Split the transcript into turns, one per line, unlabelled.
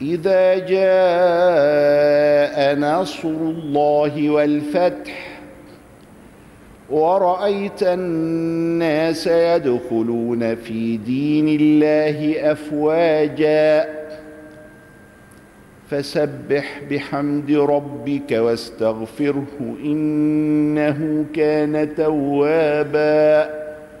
إذا جاء نصر الله والفتح ورأيت الناس يدخلون في دين الله أفواجا فسبح بحمد ربك واستغفره إنه كان توابا